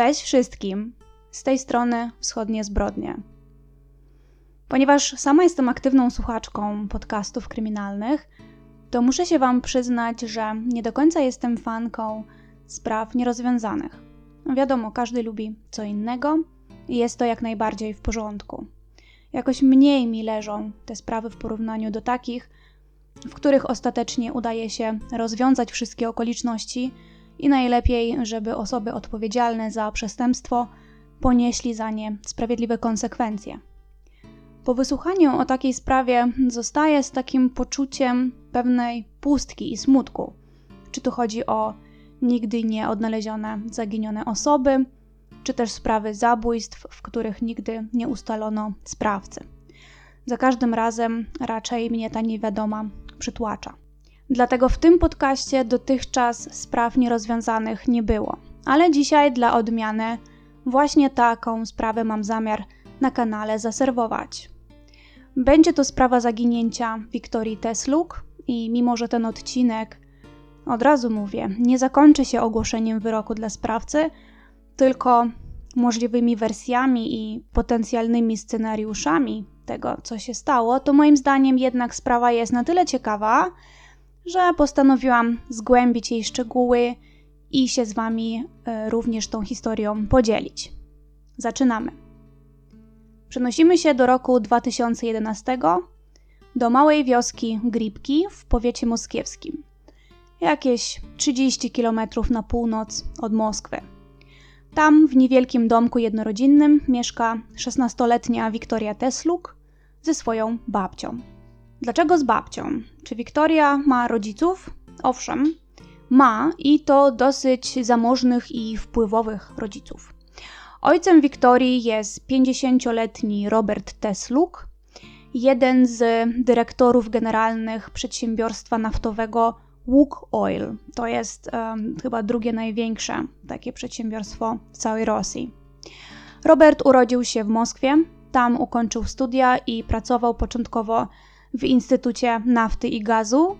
Cześć wszystkim! Z tej strony Wschodnie Zbrodnie. Ponieważ sama jestem aktywną słuchaczką podcastów kryminalnych, to muszę się Wam przyznać, że nie do końca jestem fanką spraw nierozwiązanych. Wiadomo, każdy lubi co innego i jest to jak najbardziej w porządku. Jakoś mniej mi leżą te sprawy w porównaniu do takich, w których ostatecznie udaje się rozwiązać wszystkie okoliczności i najlepiej, żeby osoby odpowiedzialne za przestępstwo ponieśli za nie sprawiedliwe konsekwencje. Po wysłuchaniu o takiej sprawie zostaję z takim poczuciem pewnej pustki i smutku. Czy tu chodzi o nigdy nie odnalezione zaginione osoby, czy też sprawy zabójstw, w których nigdy nie ustalono sprawcy. Za każdym razem raczej mnie ta niewiadoma przytłacza. Dlatego w tym podcaście dotychczas spraw nierozwiązanych nie było. Ale dzisiaj dla odmiany właśnie taką sprawę mam zamiar na kanale zaserwować. Będzie to sprawa zaginięcia Wiktorii Tesluk i mimo, że ten odcinek, od razu mówię, nie zakończy się ogłoszeniem wyroku dla sprawcy, tylko możliwymi wersjami i potencjalnymi scenariuszami tego, co się stało, to moim zdaniem jednak sprawa jest na tyle ciekawa, że postanowiłam zgłębić jej szczegóły i się z Wami e, również tą historią podzielić. Zaczynamy. Przenosimy się do roku 2011 do małej wioski Gripki w powiecie moskiewskim, jakieś 30 km na północ od Moskwy. Tam, w niewielkim domku jednorodzinnym, mieszka 16-letnia Wiktoria Tesluk ze swoją babcią. Dlaczego z babcią? Czy Wiktoria ma rodziców? Owszem, ma i to dosyć zamożnych i wpływowych rodziców. Ojcem Wiktorii jest 50-letni Robert Tesluk, jeden z dyrektorów generalnych przedsiębiorstwa naftowego Łuk Oil. To jest um, chyba drugie największe takie przedsiębiorstwo w całej Rosji. Robert urodził się w Moskwie, tam ukończył studia i pracował początkowo w Instytucie Nafty i Gazu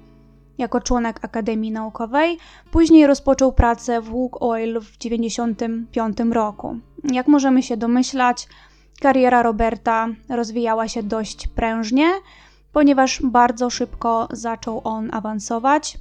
jako członek Akademii Naukowej. Później rozpoczął pracę w Łuk Oil w 1995 roku. Jak możemy się domyślać, kariera Roberta rozwijała się dość prężnie, ponieważ bardzo szybko zaczął on awansować.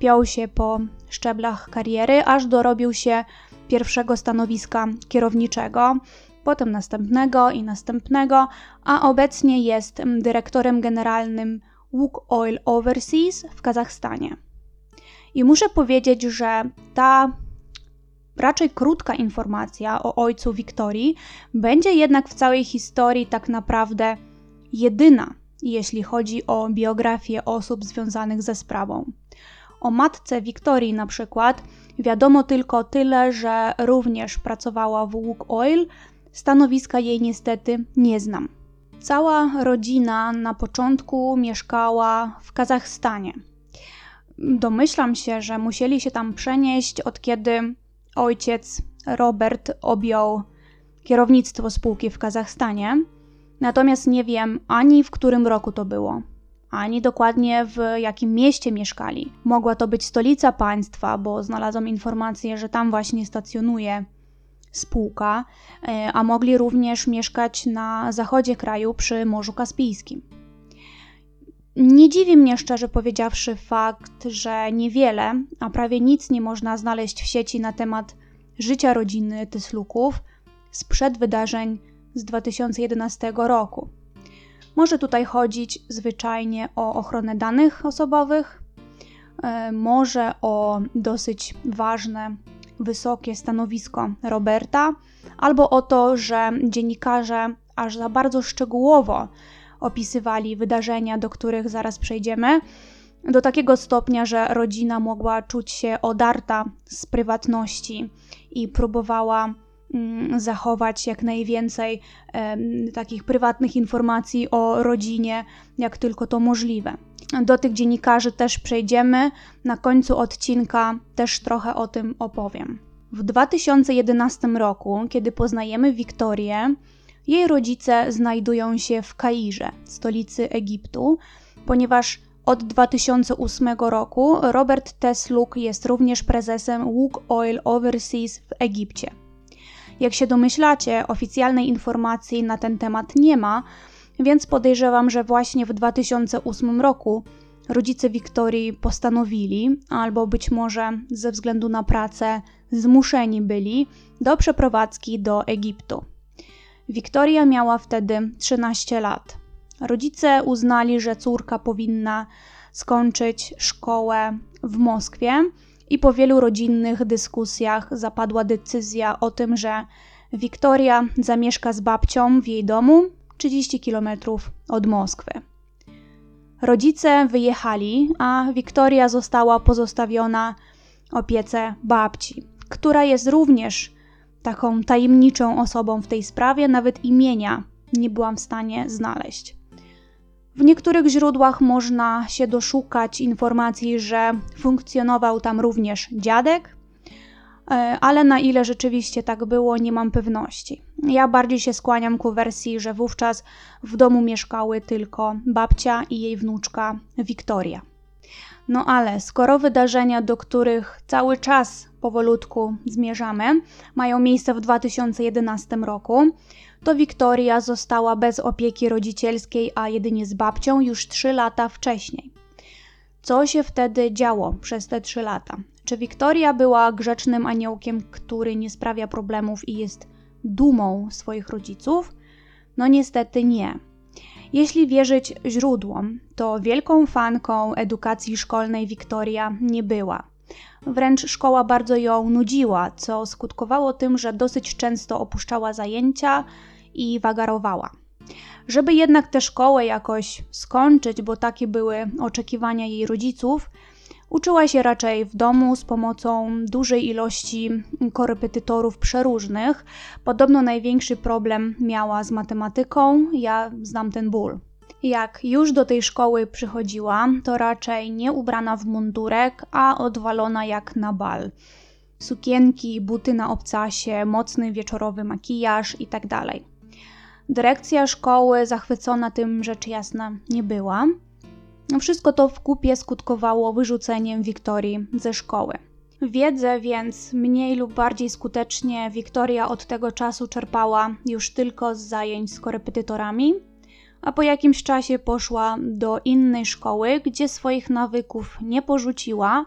Piął się po szczeblach kariery, aż dorobił się pierwszego stanowiska kierowniczego, potem następnego i następnego, a obecnie jest dyrektorem generalnym Łuk Oil Overseas w Kazachstanie. I muszę powiedzieć, że ta raczej krótka informacja o ojcu Wiktorii będzie jednak w całej historii tak naprawdę jedyna, jeśli chodzi o biografię osób związanych ze sprawą. O matce Wiktorii na przykład wiadomo tylko tyle, że również pracowała w Łuk Oil, stanowiska jej niestety nie znam. Cała rodzina na początku mieszkała w Kazachstanie. Domyślam się, że musieli się tam przenieść od kiedy ojciec Robert objął kierownictwo spółki w Kazachstanie. Natomiast nie wiem ani w którym roku to było, ani dokładnie w jakim mieście mieszkali. Mogła to być stolica państwa, bo znalazłam informację, że tam właśnie stacjonuje spółka, e, a mogli również mieszkać na zachodzie kraju przy Morzu Kaspijskim. Nie dziwi mnie szczerze powiedziawszy fakt, że niewiele, a prawie nic nie można znaleźć w sieci na temat życia rodziny Tysluków sprzed wydarzeń z 2011 roku. Może tutaj chodzić zwyczajnie o ochronę danych osobowych, e, może o dosyć ważne wysokie stanowisko Roberta, albo o to, że dziennikarze aż za bardzo szczegółowo opisywali wydarzenia, do których zaraz przejdziemy, do takiego stopnia, że rodzina mogła czuć się odarta z prywatności i próbowała zachować jak najwięcej takich prywatnych informacji o rodzinie, jak tylko to możliwe. Do tych dziennikarzy też przejdziemy. Na końcu odcinka też trochę o tym opowiem. W 2011 roku, kiedy poznajemy Wiktorię, jej rodzice znajdują się w Kairze, stolicy Egiptu, ponieważ od 2008 roku Robert Tesluk jest również prezesem Łuk Oil Overseas w Egipcie. Jak się domyślacie, oficjalnej informacji na ten temat nie ma, więc podejrzewam, że właśnie w 2008 roku rodzice Wiktorii postanowili, albo być może ze względu na pracę zmuszeni byli, do przeprowadzki do Egiptu. Wiktoria miała wtedy 13 lat. Rodzice uznali, że córka powinna skończyć szkołę w Moskwie i po wielu rodzinnych dyskusjach zapadła decyzja o tym, że Wiktoria zamieszka z babcią w jej domu 30 km od Moskwy. Rodzice wyjechali, a Wiktoria została pozostawiona opiece babci, która jest również taką tajemniczą osobą w tej sprawie, nawet imienia nie byłam w stanie znaleźć. W niektórych źródłach można się doszukać informacji, że funkcjonował tam również dziadek, e, ale na ile rzeczywiście tak było, nie mam pewności. Ja bardziej się skłaniam ku wersji, że wówczas w domu mieszkały tylko babcia i jej wnuczka Wiktoria. No ale skoro wydarzenia, do których cały czas powolutku zmierzamy, mają miejsce w 2011 roku, to Wiktoria została bez opieki rodzicielskiej, a jedynie z babcią już 3 lata wcześniej. Co się wtedy działo przez te 3 lata? Czy Wiktoria była grzecznym aniołkiem, który nie sprawia problemów i jest dumą swoich rodziców? No niestety nie. Jeśli wierzyć źródłom, to wielką fanką edukacji szkolnej Wiktoria nie była. Wręcz szkoła bardzo ją nudziła, co skutkowało tym, że dosyć często opuszczała zajęcia i wagarowała. Żeby jednak tę szkołę jakoś skończyć, bo takie były oczekiwania jej rodziców, uczyła się raczej w domu z pomocą dużej ilości korepetytorów przeróżnych. Podobno największy problem miała z matematyką, ja znam ten ból. Jak już do tej szkoły przychodziła, to raczej nie ubrana w mundurek, a odwalona jak na bal. Sukienki, buty na obcasie, mocny wieczorowy makijaż itd. Dyrekcja szkoły zachwycona tym rzecz jasna nie była. Wszystko to w kupie skutkowało wyrzuceniem Wiktorii ze szkoły. Wiedzę więc mniej lub bardziej skutecznie Wiktoria od tego czasu czerpała już tylko z zajęć z korepetytorami, a po jakimś czasie poszła do innej szkoły, gdzie swoich nawyków nie porzuciła,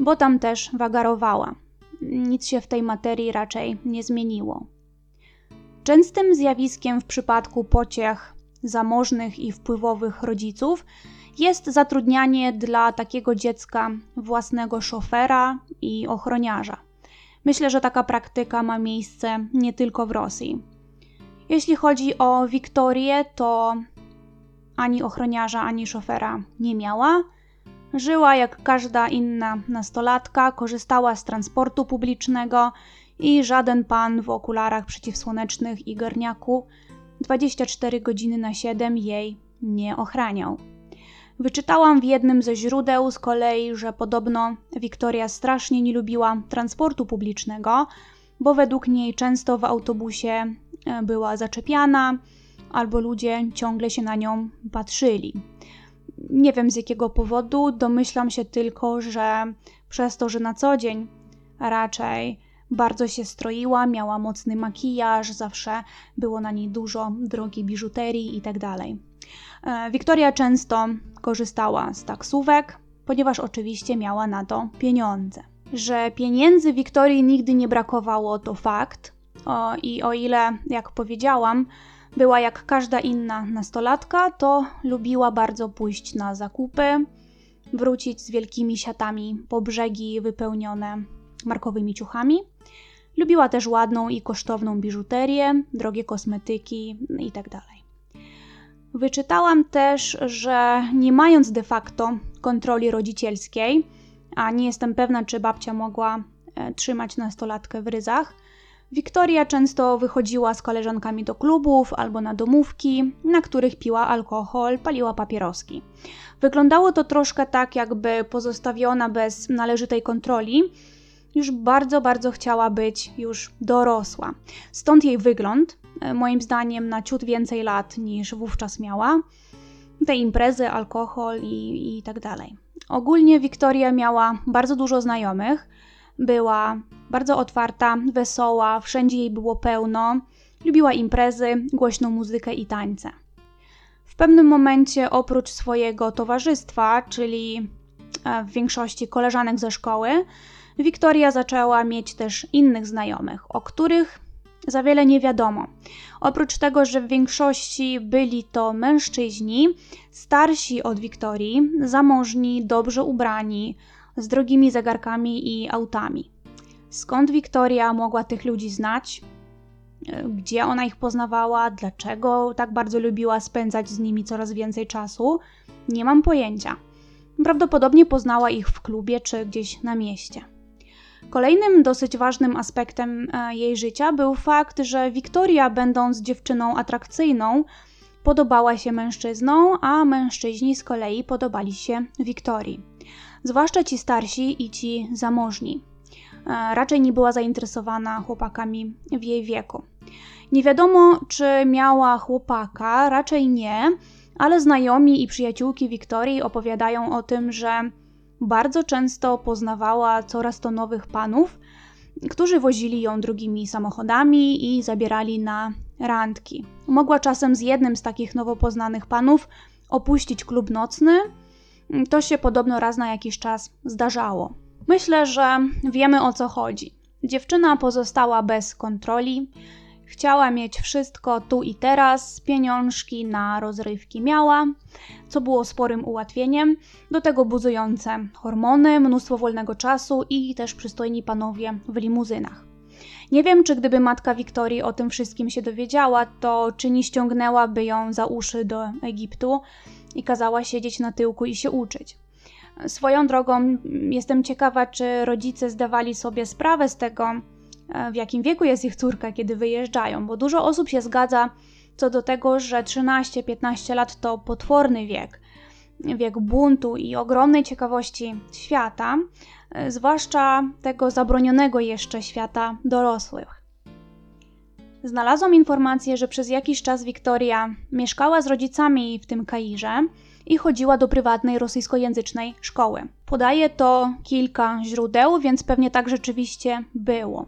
bo tam też wagarowała. Nic się w tej materii raczej nie zmieniło. Częstym zjawiskiem w przypadku pociech zamożnych i wpływowych rodziców jest zatrudnianie dla takiego dziecka własnego szofera i ochroniarza. Myślę, że taka praktyka ma miejsce nie tylko w Rosji. Jeśli chodzi o Wiktorię, to ani ochroniarza, ani szofera nie miała. Żyła jak każda inna nastolatka, korzystała z transportu publicznego i żaden pan w okularach przeciwsłonecznych i garniaku 24 godziny na 7 jej nie ochraniał. Wyczytałam w jednym ze źródeł z kolei, że podobno Wiktoria strasznie nie lubiła transportu publicznego, bo według niej często w autobusie e, była zaczepiana albo ludzie ciągle się na nią patrzyli. Nie wiem z jakiego powodu, domyślam się tylko, że przez to, że na co dzień raczej bardzo się stroiła, miała mocny makijaż, zawsze było na niej dużo drogiej biżuterii itd. Tak e, Wiktoria często korzystała z taksówek, ponieważ oczywiście miała na to pieniądze. Że pieniędzy Wiktorii nigdy nie brakowało, to fakt. O, I o ile, jak powiedziałam, była jak każda inna nastolatka, to lubiła bardzo pójść na zakupy, wrócić z wielkimi siatami po brzegi wypełnione markowymi ciuchami. Lubiła też ładną i kosztowną biżuterię, drogie kosmetyki itd. Tak Wyczytałam też, że nie mając de facto kontroli rodzicielskiej, a nie jestem pewna, czy babcia mogła e, trzymać nastolatkę w ryzach, Wiktoria często wychodziła z koleżankami do klubów albo na domówki, na których piła alkohol, paliła papieroski. Wyglądało to troszkę tak, jakby pozostawiona bez należytej kontroli, już bardzo, bardzo chciała być już dorosła. Stąd jej wygląd, e, moim zdaniem, na ciut więcej lat niż wówczas miała. Te imprezy, alkohol i, i tak dalej. Ogólnie Wiktoria miała bardzo dużo znajomych, Była bardzo otwarta, wesoła, wszędzie jej było pełno, lubiła imprezy, głośną muzykę i tańce. W pewnym momencie, oprócz swojego towarzystwa, czyli e, w większości koleżanek ze szkoły, Wiktoria zaczęła mieć też innych znajomych, o których za wiele nie wiadomo. Oprócz tego, że w większości byli to mężczyźni, starsi od Wiktorii, zamożni, dobrze ubrani, z drogimi zegarkami i autami. Skąd Wiktoria mogła tych ludzi znać? Gdzie ona ich poznawała? Dlaczego tak bardzo lubiła spędzać z nimi coraz więcej czasu? Nie mam pojęcia. Prawdopodobnie poznała ich w klubie czy gdzieś na mieście. Kolejnym dosyć ważnym aspektem e, jej życia był fakt, że Wiktoria, będąc dziewczyną atrakcyjną, podobała się mężczyznom, a mężczyźni z kolei podobali się Wiktorii. Zwłaszcza ci starsi i ci zamożni. E, raczej nie była zainteresowana chłopakami w jej wieku. Nie wiadomo, czy miała chłopaka, raczej nie, ale znajomi i przyjaciółki Wiktorii opowiadają o tym, że bardzo często poznawała coraz to nowych panów, którzy wozili ją drugimi samochodami i zabierali na randki. Mogła czasem z jednym z takich nowo poznanych panów opuścić klub nocny. To się podobno raz na jakiś czas zdarzało. Myślę, że wiemy o co chodzi. Dziewczyna pozostała bez kontroli, Chciała mieć wszystko tu i teraz, pieniążki na rozrywki miała, co było sporym ułatwieniem, do tego buzujące hormony, mnóstwo wolnego czasu i też przystojni panowie w limuzynach. Nie wiem, czy gdyby matka Wiktorii o tym wszystkim się dowiedziała, to czy nie ściągnęłaby ją za uszy do Egiptu i kazała siedzieć na tyłku i się uczyć. Swoją drogą jestem ciekawa, czy rodzice zdawali sobie sprawę z tego, w jakim wieku jest ich córka, kiedy wyjeżdżają, bo dużo osób się zgadza co do tego, że 13-15 lat to potworny wiek. Wiek buntu i ogromnej ciekawości świata, e, zwłaszcza tego zabronionego jeszcze świata dorosłych. Znalazłam informację, że przez jakiś czas Wiktoria mieszkała z rodzicami w tym Kairze i chodziła do prywatnej rosyjskojęzycznej szkoły. Podaje to kilka źródeł, więc pewnie tak rzeczywiście było.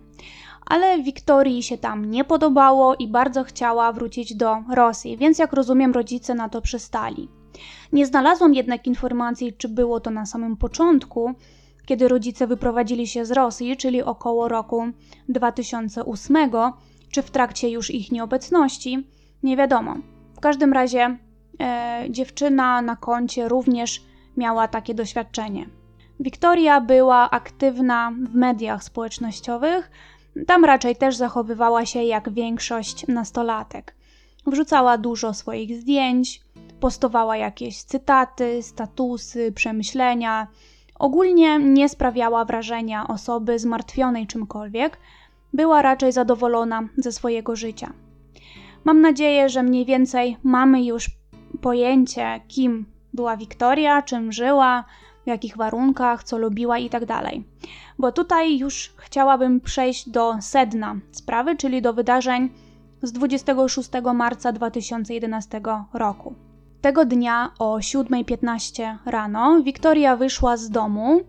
Ale Wiktorii się tam nie podobało i bardzo chciała wrócić do Rosji, więc jak rozumiem, rodzice na to przystali. Nie znalazłam jednak informacji, czy było to na samym początku, kiedy rodzice wyprowadzili się z Rosji, czyli około roku 2008, czy w trakcie już ich nieobecności, nie wiadomo. W każdym razie dziewczyna na koncie również miała takie doświadczenie. Wiktoria była aktywna w mediach społecznościowych, tam raczej też zachowywała się jak większość nastolatek. Wrzucała dużo swoich zdjęć, postowała jakieś cytaty, statusy, przemyślenia. Ogólnie nie sprawiała wrażenia osoby zmartwionej czymkolwiek, była raczej zadowolona ze swojego życia. Mam nadzieję, że mniej więcej mamy już pojęcie, kim była Wiktoria, czym żyła, w jakich warunkach, co lubiła i tak dalej. Bo tutaj już chciałabym przejść do sedna sprawy, czyli do wydarzeń z 26 marca 2011 roku. Tego dnia o 7.15 rano Wiktoria wyszła z domu.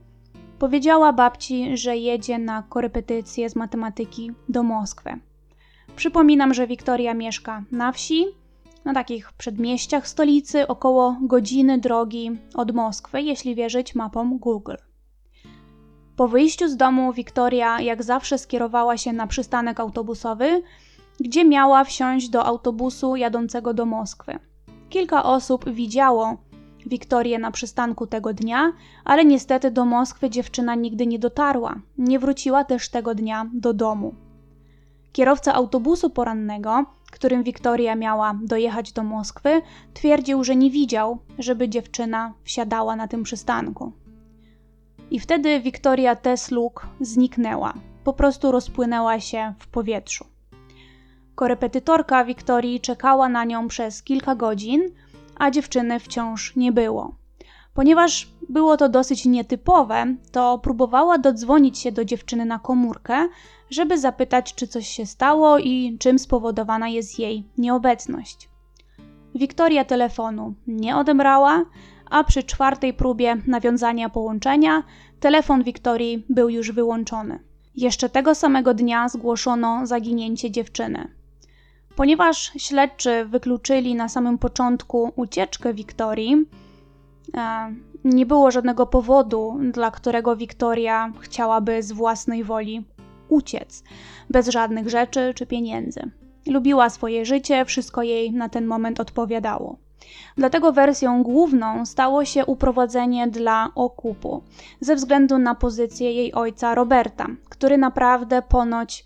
Powiedziała babci, że jedzie na korepetycję z matematyki do Moskwy. Przypominam, że Wiktoria mieszka na wsi, na takich przedmieściach stolicy, około godziny drogi od Moskwy, jeśli wierzyć mapom Google. Po wyjściu z domu Wiktoria jak zawsze skierowała się na przystanek autobusowy, gdzie miała wsiąść do autobusu jadącego do Moskwy. Kilka osób widziało Wiktorię na przystanku tego dnia, ale niestety do Moskwy dziewczyna nigdy nie dotarła. Nie wróciła też tego dnia do domu. Kierowca autobusu porannego, którym Wiktoria miała dojechać do Moskwy, twierdził, że nie widział, żeby dziewczyna wsiadała na tym przystanku. I wtedy Wiktoria Tesluk zniknęła, po prostu rozpłynęła się w powietrzu. Korepetytorka Wiktorii czekała na nią przez kilka godzin, a dziewczyny wciąż nie było. Ponieważ było to dosyć nietypowe, to próbowała dodzwonić się do dziewczyny na komórkę, żeby zapytać, czy coś się stało i czym spowodowana jest jej nieobecność. Wiktoria telefonu nie odebrała, a przy czwartej próbie nawiązania połączenia telefon Wiktorii był już wyłączony. Jeszcze tego samego dnia zgłoszono zaginięcie dziewczyny. Ponieważ śledczy wykluczyli na samym początku ucieczkę Wiktorii, nie było żadnego powodu, dla którego Wiktoria chciałaby z własnej woli uciec, bez żadnych rzeczy czy pieniędzy. Lubiła swoje życie, wszystko jej na ten moment odpowiadało. Dlatego wersją główną stało się uprowadzenie dla okupu, ze względu na pozycję jej ojca Roberta, który naprawdę ponoć e,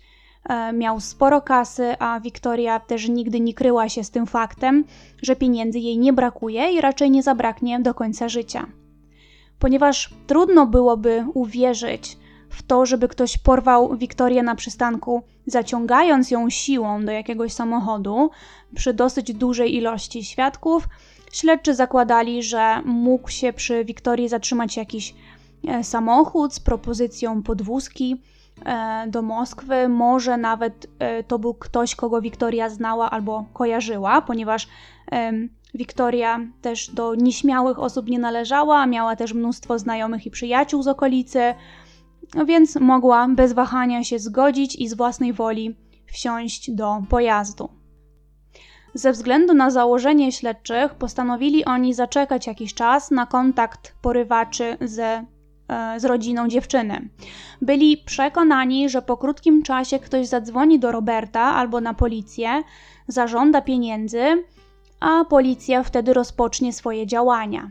miał sporo kasy, a Wiktoria też nigdy nie kryła się z tym faktem, że pieniędzy jej nie brakuje i raczej nie zabraknie do końca życia. Ponieważ trudno byłoby uwierzyć, w to, żeby ktoś porwał Wiktorię na przystanku, zaciągając ją siłą do jakiegoś samochodu przy dosyć dużej ilości świadków. Śledczy zakładali, że mógł się przy Wiktorii zatrzymać jakiś e, samochód z propozycją podwózki e, do Moskwy. Może nawet e, to był ktoś, kogo Wiktoria znała albo kojarzyła, ponieważ Wiktoria też do nieśmiałych osób nie należała, miała też mnóstwo znajomych i przyjaciół z okolicy więc mogła bez wahania się zgodzić i z własnej woli wsiąść do pojazdu. Ze względu na założenie śledczych, postanowili oni zaczekać jakiś czas na kontakt porywaczy ze, e, z rodziną dziewczyny. Byli przekonani, że po krótkim czasie ktoś zadzwoni do Roberta albo na policję, zażąda pieniędzy, a policja wtedy rozpocznie swoje działania.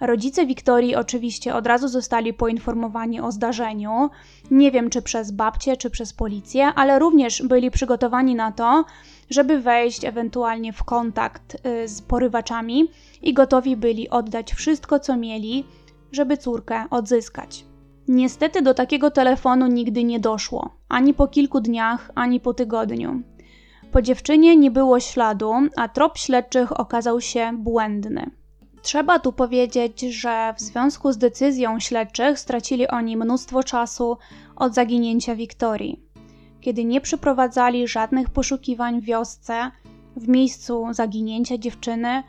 Rodzice Wiktorii oczywiście od razu zostali poinformowani o zdarzeniu. Nie wiem, czy przez babcię, czy przez policję, ale również byli przygotowani na to, żeby wejść ewentualnie w kontakt y, z porywaczami i gotowi byli oddać wszystko, co mieli, żeby córkę odzyskać. Niestety do takiego telefonu nigdy nie doszło, ani po kilku dniach, ani po tygodniu. Po dziewczynie nie było śladu, a trop śledczych okazał się błędny. Trzeba tu powiedzieć, że w związku z decyzją śledczych stracili oni mnóstwo czasu od zaginięcia Wiktorii. Kiedy nie przeprowadzali żadnych poszukiwań w wiosce, w miejscu zaginięcia dziewczyny,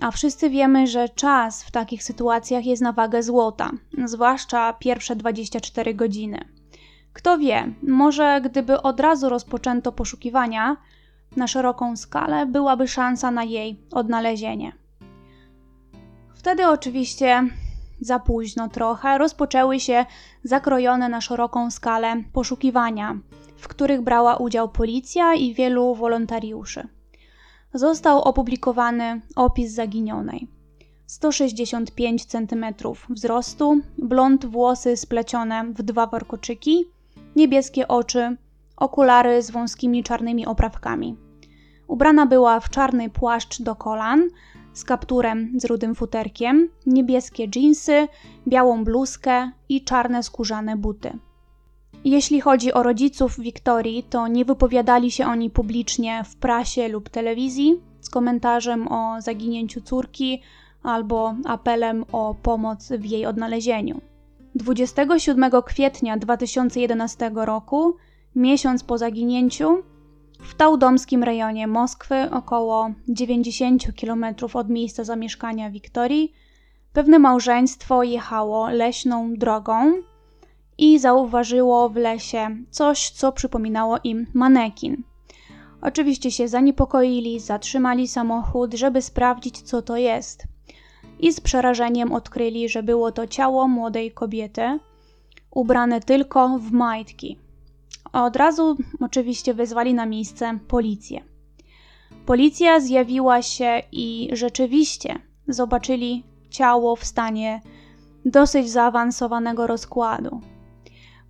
a wszyscy wiemy, że czas w takich sytuacjach jest na wagę złota, zwłaszcza pierwsze 24 godziny. Kto wie, może gdyby od razu rozpoczęto poszukiwania na szeroką skalę, byłaby szansa na jej odnalezienie. Wtedy oczywiście za późno trochę rozpoczęły się zakrojone na szeroką skalę poszukiwania, w których brała udział policja i wielu wolontariuszy. Został opublikowany opis zaginionej. 165 cm wzrostu, blond włosy splecione w dwa warkoczyki, niebieskie oczy, okulary z wąskimi czarnymi oprawkami. Ubrana była w czarny płaszcz do kolan, z kapturem z rudym futerkiem, niebieskie dżinsy, białą bluzkę i czarne skórzane buty. Jeśli chodzi o rodziców Wiktorii, to nie wypowiadali się oni publicznie w prasie lub telewizji z komentarzem o zaginięciu córki albo apelem o pomoc w jej odnalezieniu. 27 kwietnia 2011 roku, miesiąc po zaginięciu, w tałdomskim rejonie Moskwy, około 90 km od miejsca zamieszkania Wiktorii, pewne małżeństwo jechało leśną drogą i zauważyło w lesie coś, co przypominało im manekin. Oczywiście się zaniepokoili, zatrzymali samochód, żeby sprawdzić, co to jest. I z przerażeniem odkryli, że było to ciało młodej kobiety, ubrane tylko w majtki. Od razu oczywiście wezwali na miejsce policję. Policja zjawiła się i rzeczywiście zobaczyli ciało w stanie dosyć zaawansowanego rozkładu.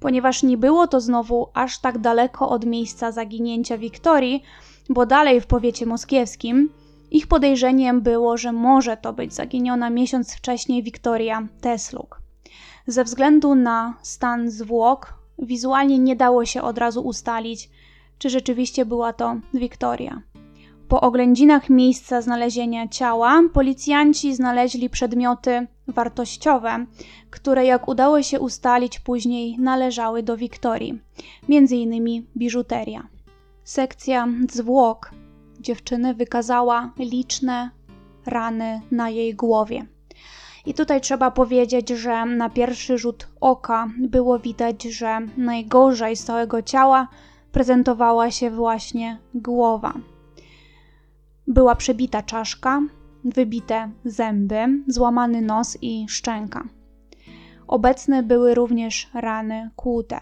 Ponieważ nie było to znowu aż tak daleko od miejsca zaginięcia Wiktorii, bo dalej w powiecie moskiewskim, ich podejrzeniem było, że może to być zaginiona miesiąc wcześniej Wiktoria Tesluk. Ze względu na stan zwłok Wizualnie nie dało się od razu ustalić, czy rzeczywiście była to Wiktoria. Po oględzinach miejsca znalezienia ciała policjanci znaleźli przedmioty wartościowe, które jak udało się ustalić później należały do Wiktorii, m.in. biżuteria. Sekcja zwłok dziewczyny wykazała liczne rany na jej głowie. I tutaj trzeba powiedzieć, że na pierwszy rzut oka było widać, że najgorzej z całego ciała prezentowała się właśnie głowa. Była przebita czaszka, wybite zęby, złamany nos i szczęka. Obecne były również rany kłute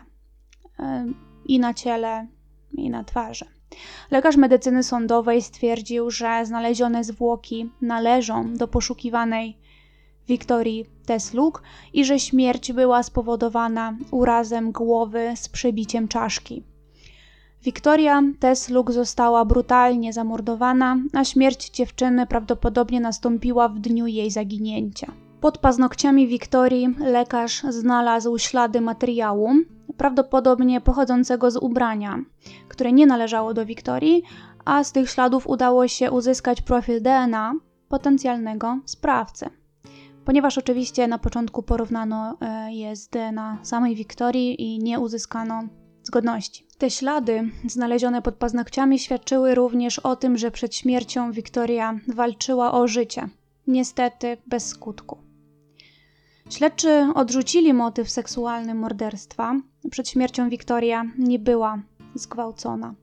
e, i na ciele, i na twarzy. Lekarz medycyny sądowej stwierdził, że znalezione zwłoki należą do poszukiwanej Wiktorii Tesluk i że śmierć była spowodowana urazem głowy z przebiciem czaszki. Wiktoria Tesluk została brutalnie zamordowana, a śmierć dziewczyny prawdopodobnie nastąpiła w dniu jej zaginięcia. Pod paznokciami Wiktorii lekarz znalazł ślady materiału, prawdopodobnie pochodzącego z ubrania, które nie należało do Wiktorii, a z tych śladów udało się uzyskać profil DNA potencjalnego sprawcy. Ponieważ oczywiście na początku porównano e, je z DNA samej Wiktorii i nie uzyskano zgodności. Te ślady znalezione pod paznokciami świadczyły również o tym, że przed śmiercią Wiktoria walczyła o życie. Niestety bez skutku. Śledczy odrzucili motyw seksualny morderstwa. Przed śmiercią Wiktoria nie była zgwałcona.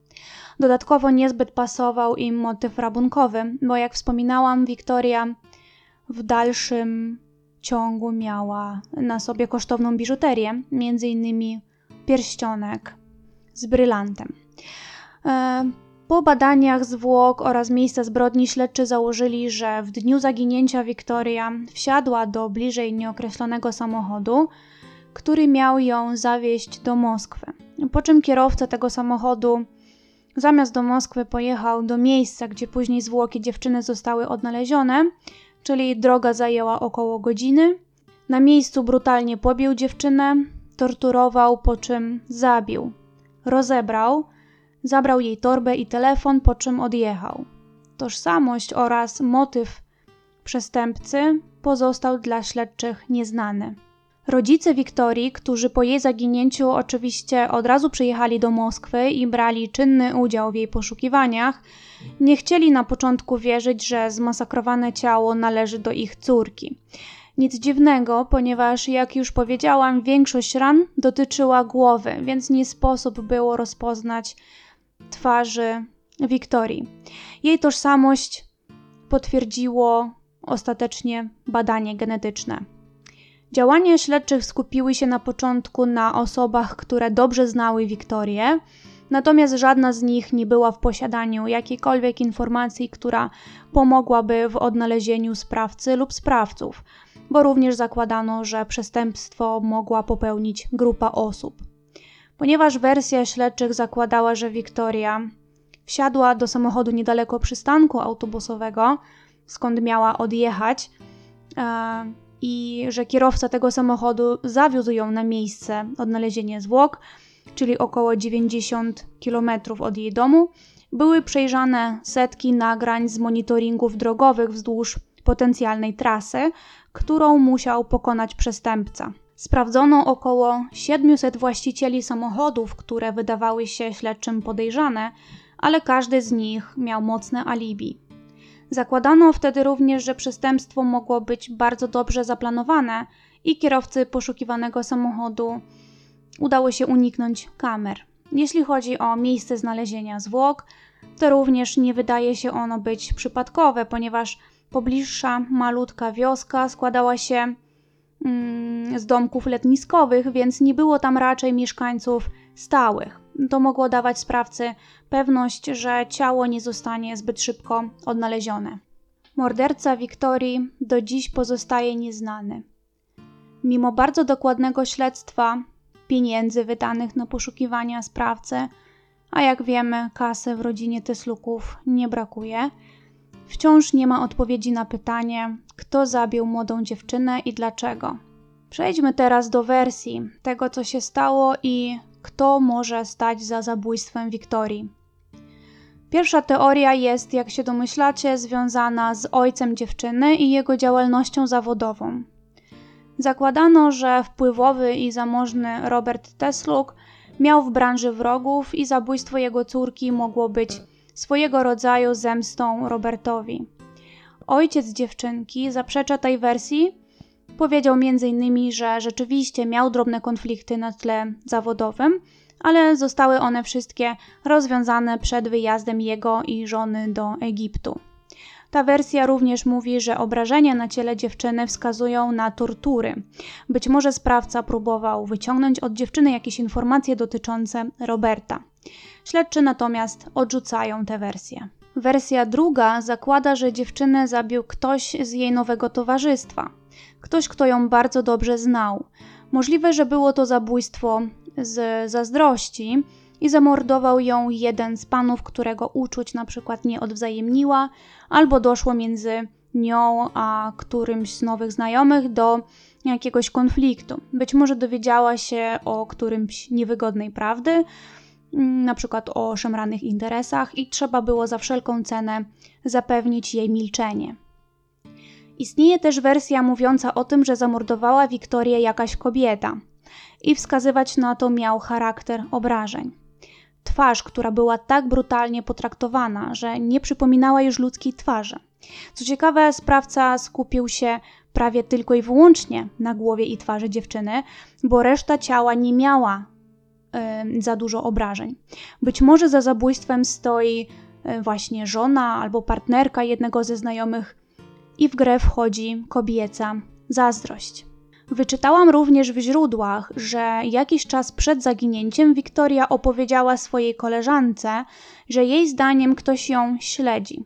Dodatkowo niezbyt pasował im motyw rabunkowy, bo jak wspominałam, Wiktoria w dalszym ciągu miała na sobie kosztowną biżuterię, innymi pierścionek z brylantem. E, po badaniach zwłok oraz miejsca zbrodni śledczy założyli, że w dniu zaginięcia Wiktoria wsiadła do bliżej nieokreślonego samochodu, który miał ją zawieźć do Moskwy. Po czym kierowca tego samochodu zamiast do Moskwy pojechał do miejsca, gdzie później zwłoki dziewczyny zostały odnalezione, czyli droga zajęła około godziny. Na miejscu brutalnie pobił dziewczynę, torturował, po czym zabił. Rozebrał, zabrał jej torbę i telefon, po czym odjechał. Tożsamość oraz motyw przestępcy pozostał dla śledczych nieznany. Rodzice Wiktorii, którzy po jej zaginięciu oczywiście od razu przyjechali do Moskwy i brali czynny udział w jej poszukiwaniach, nie chcieli na początku wierzyć, że zmasakrowane ciało należy do ich córki. Nic dziwnego, ponieważ, jak już powiedziałam, większość ran dotyczyła głowy, więc nie sposób było rozpoznać twarzy Wiktorii. Jej tożsamość potwierdziło ostatecznie badanie genetyczne. Działania śledczych skupiły się na początku na osobach, które dobrze znały Wiktorię, natomiast żadna z nich nie była w posiadaniu jakiejkolwiek informacji, która pomogłaby w odnalezieniu sprawcy lub sprawców, bo również zakładano, że przestępstwo mogła popełnić grupa osób. Ponieważ wersja śledczych zakładała, że Wiktoria wsiadła do samochodu niedaleko przystanku autobusowego, skąd miała odjechać, e, i że kierowca tego samochodu zawiózł ją na miejsce odnalezienia zwłok, czyli około 90 km od jej domu, były przejrzane setki nagrań z monitoringów drogowych wzdłuż potencjalnej trasy, którą musiał pokonać przestępca. Sprawdzono około 700 właścicieli samochodów, które wydawały się śledczym podejrzane, ale każdy z nich miał mocne alibi. Zakładano wtedy również, że przestępstwo mogło być bardzo dobrze zaplanowane i kierowcy poszukiwanego samochodu udało się uniknąć kamer. Jeśli chodzi o miejsce znalezienia zwłok, to również nie wydaje się ono być przypadkowe, ponieważ pobliższa malutka wioska składała się mm, z domków letniskowych, więc nie było tam raczej mieszkańców stałych. To mogło dawać sprawcy pewność, że ciało nie zostanie zbyt szybko odnalezione. Morderca Wiktorii do dziś pozostaje nieznany. Mimo bardzo dokładnego śledztwa, pieniędzy wydanych na poszukiwania sprawcy, a jak wiemy, kasy w rodzinie Tesluków nie brakuje, wciąż nie ma odpowiedzi na pytanie, kto zabił młodą dziewczynę i dlaczego. Przejdźmy teraz do wersji tego, co się stało i kto może stać za zabójstwem Wiktorii. Pierwsza teoria jest, jak się domyślacie, związana z ojcem dziewczyny i jego działalnością zawodową. Zakładano, że wpływowy i zamożny Robert Tesluk miał w branży wrogów i zabójstwo jego córki mogło być swojego rodzaju zemstą Robertowi. Ojciec dziewczynki zaprzecza tej wersji Powiedział m.in., że rzeczywiście miał drobne konflikty na tle zawodowym, ale zostały one wszystkie rozwiązane przed wyjazdem jego i żony do Egiptu. Ta wersja również mówi, że obrażenia na ciele dziewczyny wskazują na tortury. Być może sprawca próbował wyciągnąć od dziewczyny jakieś informacje dotyczące Roberta. Śledczy natomiast odrzucają tę wersję. Wersja druga zakłada, że dziewczynę zabił ktoś z jej nowego towarzystwa. Ktoś, kto ją bardzo dobrze znał. Możliwe, że było to zabójstwo z zazdrości i zamordował ją jeden z panów, którego uczuć na przykład nie odwzajemniła, albo doszło między nią a którymś z nowych znajomych do jakiegoś konfliktu. Być może dowiedziała się o którymś niewygodnej prawdy, na przykład o szemranych interesach, i trzeba było za wszelką cenę zapewnić jej milczenie. Istnieje też wersja mówiąca o tym, że zamordowała Wiktorię jakaś kobieta i wskazywać na to miał charakter obrażeń. Twarz, która była tak brutalnie potraktowana, że nie przypominała już ludzkiej twarzy. Co ciekawe, sprawca skupił się prawie tylko i wyłącznie na głowie i twarzy dziewczyny, bo reszta ciała nie miała za dużo obrażeń. Być może za zabójstwem stoi y, właśnie żona albo partnerka jednego ze znajomych i w grę wchodzi kobieca zazdrość. Wyczytałam również w źródłach, że jakiś czas przed zaginięciem Wiktoria opowiedziała swojej koleżance, że jej zdaniem ktoś ją śledzi.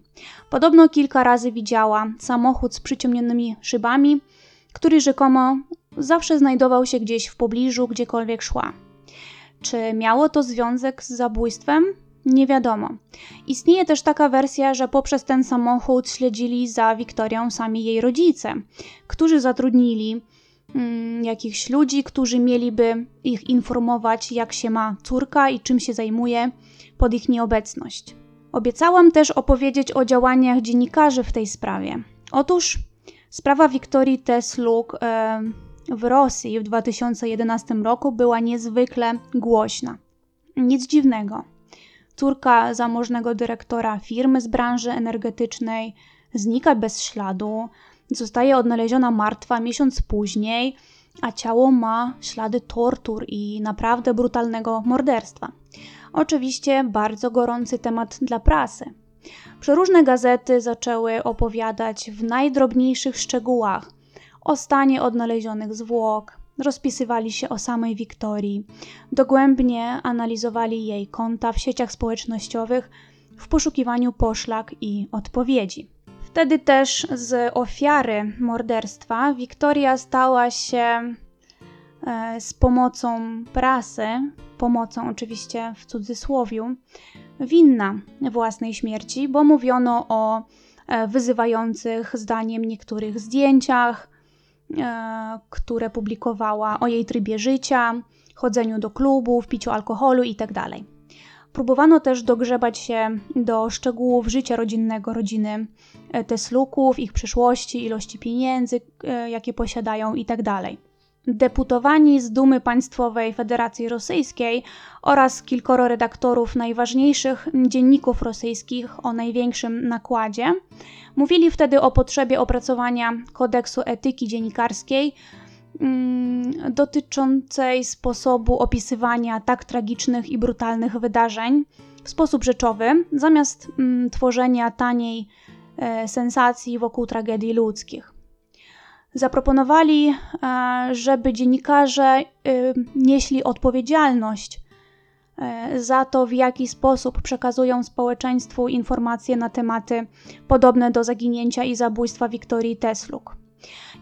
Podobno kilka razy widziała samochód z przyciemnionymi szybami, który rzekomo zawsze znajdował się gdzieś w pobliżu, gdziekolwiek szła. Czy miało to związek z zabójstwem? Nie wiadomo. Istnieje też taka wersja, że poprzez ten samochód śledzili za Wiktorią sami jej rodzice, którzy zatrudnili mm, jakichś ludzi, którzy mieliby ich informować, jak się ma córka i czym się zajmuje pod ich nieobecność. Obiecałam też opowiedzieć o działaniach dziennikarzy w tej sprawie. Otóż sprawa Wiktorii Tesluk w Rosji w 2011 roku była niezwykle głośna. Nic dziwnego. Córka zamożnego dyrektora firmy z branży energetycznej znika bez śladu, zostaje odnaleziona martwa miesiąc później, a ciało ma ślady tortur i naprawdę brutalnego morderstwa. Oczywiście bardzo gorący temat dla prasy. Przeróżne gazety zaczęły opowiadać w najdrobniejszych szczegółach o stanie odnalezionych zwłok, rozpisywali się o samej Wiktorii, dogłębnie analizowali jej konta w sieciach społecznościowych w poszukiwaniu poszlak i odpowiedzi. Wtedy też z ofiary morderstwa Wiktoria stała się e, z pomocą prasy, pomocą oczywiście w cudzysłowiu, winna własnej śmierci, bo mówiono o e, wyzywających zdaniem niektórych zdjęciach, które publikowała o jej trybie życia, chodzeniu do klubów, piciu alkoholu itd. Tak Próbowano też dogrzebać się do szczegółów życia rodzinnego rodziny e, Tesluków, ich przyszłości, ilości pieniędzy, e, jakie posiadają itd. Deputowani z Dumy Państwowej Federacji Rosyjskiej oraz kilkoro redaktorów najważniejszych dzienników rosyjskich o największym nakładzie mówili wtedy o potrzebie opracowania kodeksu etyki dziennikarskiej mm, dotyczącej sposobu opisywania tak tragicznych i brutalnych wydarzeń w sposób rzeczowy, zamiast mm, tworzenia taniej e, sensacji wokół tragedii ludzkich. Zaproponowali, e, żeby dziennikarze e, nieśli odpowiedzialność e, za to, w jaki sposób przekazują społeczeństwu informacje na tematy podobne do zaginięcia i zabójstwa Wiktorii Tesluk.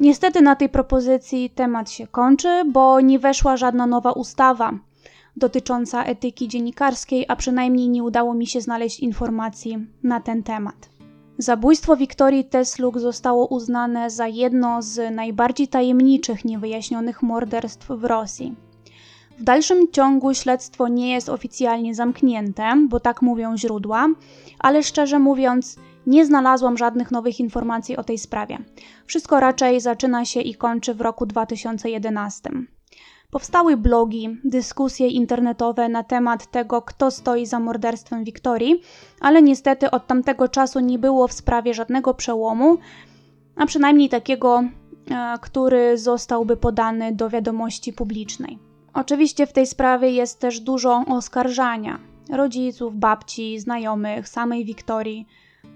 Niestety na tej propozycji temat się kończy, bo nie weszła żadna nowa ustawa dotycząca etyki dziennikarskiej, a przynajmniej nie udało mi się znaleźć informacji na ten temat. Zabójstwo Wiktorii Tesluk zostało uznane za jedno z najbardziej tajemniczych niewyjaśnionych morderstw w Rosji. W dalszym ciągu śledztwo nie jest oficjalnie zamknięte, bo tak mówią źródła, ale szczerze mówiąc, nie znalazłam żadnych nowych informacji o tej sprawie. Wszystko raczej zaczyna się i kończy w roku 2011. Powstały blogi, dyskusje internetowe na temat tego, kto stoi za morderstwem Wiktorii, ale niestety od tamtego czasu nie było w sprawie żadnego przełomu, a przynajmniej takiego, e, który zostałby podany do wiadomości publicznej. Oczywiście w tej sprawie jest też dużo oskarżania rodziców, babci, znajomych, samej Wiktorii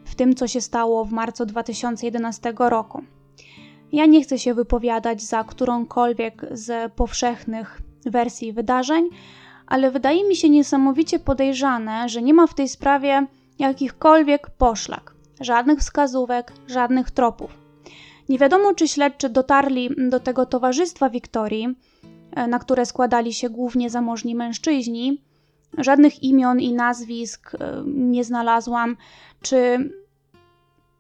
w tym, co się stało w marcu 2011 roku. Ja nie chcę się wypowiadać za którąkolwiek z powszechnych wersji wydarzeń, ale wydaje mi się niesamowicie podejrzane, że nie ma w tej sprawie jakichkolwiek poszlak, żadnych wskazówek, żadnych tropów. Nie wiadomo, czy śledczy dotarli do tego towarzystwa Wiktorii, na które składali się głównie zamożni mężczyźni. Żadnych imion i nazwisk e, nie znalazłam. Czy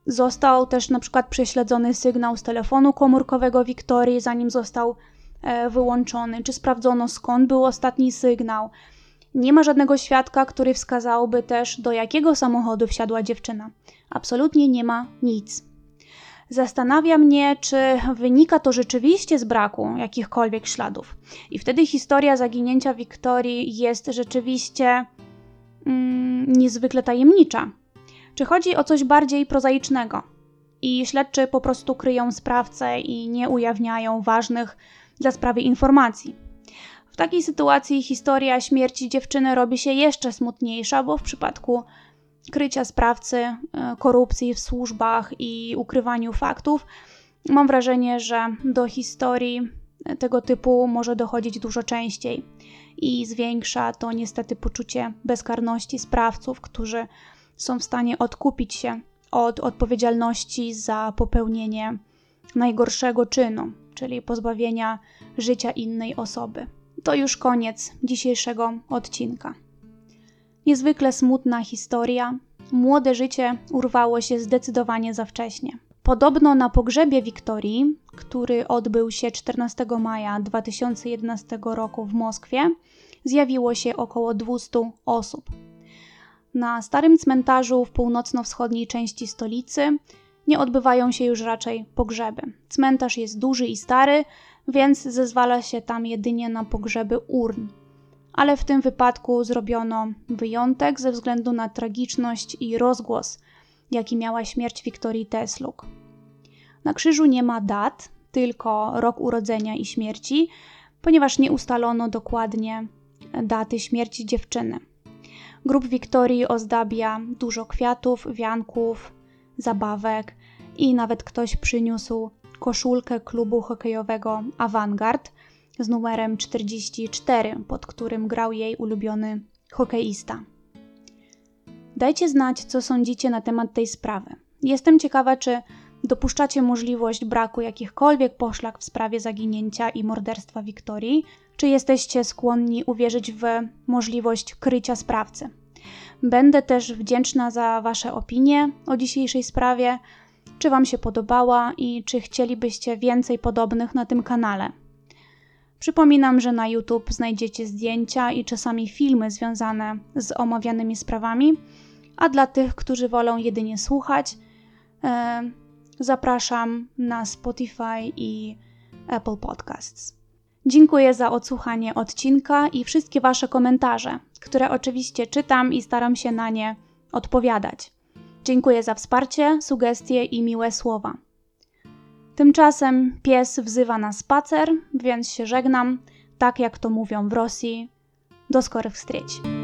został też na przykład prześledzony sygnał z telefonu komórkowego Wiktorii, zanim został e, wyłączony? Czy sprawdzono skąd był ostatni sygnał? Nie ma żadnego świadka, który wskazałby też, do jakiego samochodu wsiadła dziewczyna. Absolutnie nie ma nic. Zastanawia mnie, czy wynika to rzeczywiście z braku jakichkolwiek śladów. I wtedy historia zaginięcia Wiktorii jest rzeczywiście mm, niezwykle tajemnicza. Czy chodzi o coś bardziej prozaicznego? I śledczy po prostu kryją sprawcę i nie ujawniają ważnych dla sprawy informacji. W takiej sytuacji historia śmierci dziewczyny robi się jeszcze smutniejsza, bo w przypadku krycia sprawcy e, korupcji w służbach i ukrywaniu faktów, mam wrażenie, że do historii tego typu może dochodzić dużo częściej i zwiększa to niestety poczucie bezkarności sprawców, którzy są w stanie odkupić się od odpowiedzialności za popełnienie najgorszego czynu, czyli pozbawienia życia innej osoby. To już koniec dzisiejszego odcinka. Niezwykle smutna historia. Młode życie urwało się zdecydowanie za wcześnie. Podobno na pogrzebie Wiktorii, który odbył się 14 maja 2011 roku w Moskwie, zjawiło się około 200 osób. Na starym cmentarzu w północno-wschodniej części stolicy nie odbywają się już raczej pogrzeby. Cmentarz jest duży i stary, więc zezwala się tam jedynie na pogrzeby urn. Ale w tym wypadku zrobiono wyjątek ze względu na tragiczność i rozgłos, jaki miała śmierć Wiktorii Tesluk. Na krzyżu nie ma dat, tylko rok urodzenia i śmierci, ponieważ nie ustalono dokładnie daty śmierci dziewczyny. Grup Wiktorii ozdabia dużo kwiatów, wianków, zabawek i nawet ktoś przyniósł koszulkę klubu hokejowego Avantgard z numerem 44, pod którym grał jej ulubiony hokeista. Dajcie znać, co sądzicie na temat tej sprawy. Jestem ciekawa, czy dopuszczacie możliwość braku jakichkolwiek poszlak w sprawie zaginięcia i morderstwa Wiktorii, czy jesteście skłonni uwierzyć w możliwość krycia sprawcy. Będę też wdzięczna za Wasze opinie o dzisiejszej sprawie, czy Wam się podobała i czy chcielibyście więcej podobnych na tym kanale. Przypominam, że na YouTube znajdziecie zdjęcia i czasami filmy związane z omawianymi sprawami, a dla tych, którzy wolą jedynie słuchać, e, zapraszam na Spotify i Apple Podcasts. Dziękuję za odsłuchanie odcinka i wszystkie Wasze komentarze, które oczywiście czytam i staram się na nie odpowiadać. Dziękuję za wsparcie, sugestie i miłe słowa. Tymczasem pies wzywa na spacer, więc się żegnam, tak jak to mówią w Rosji. Do skorych wstrzeć.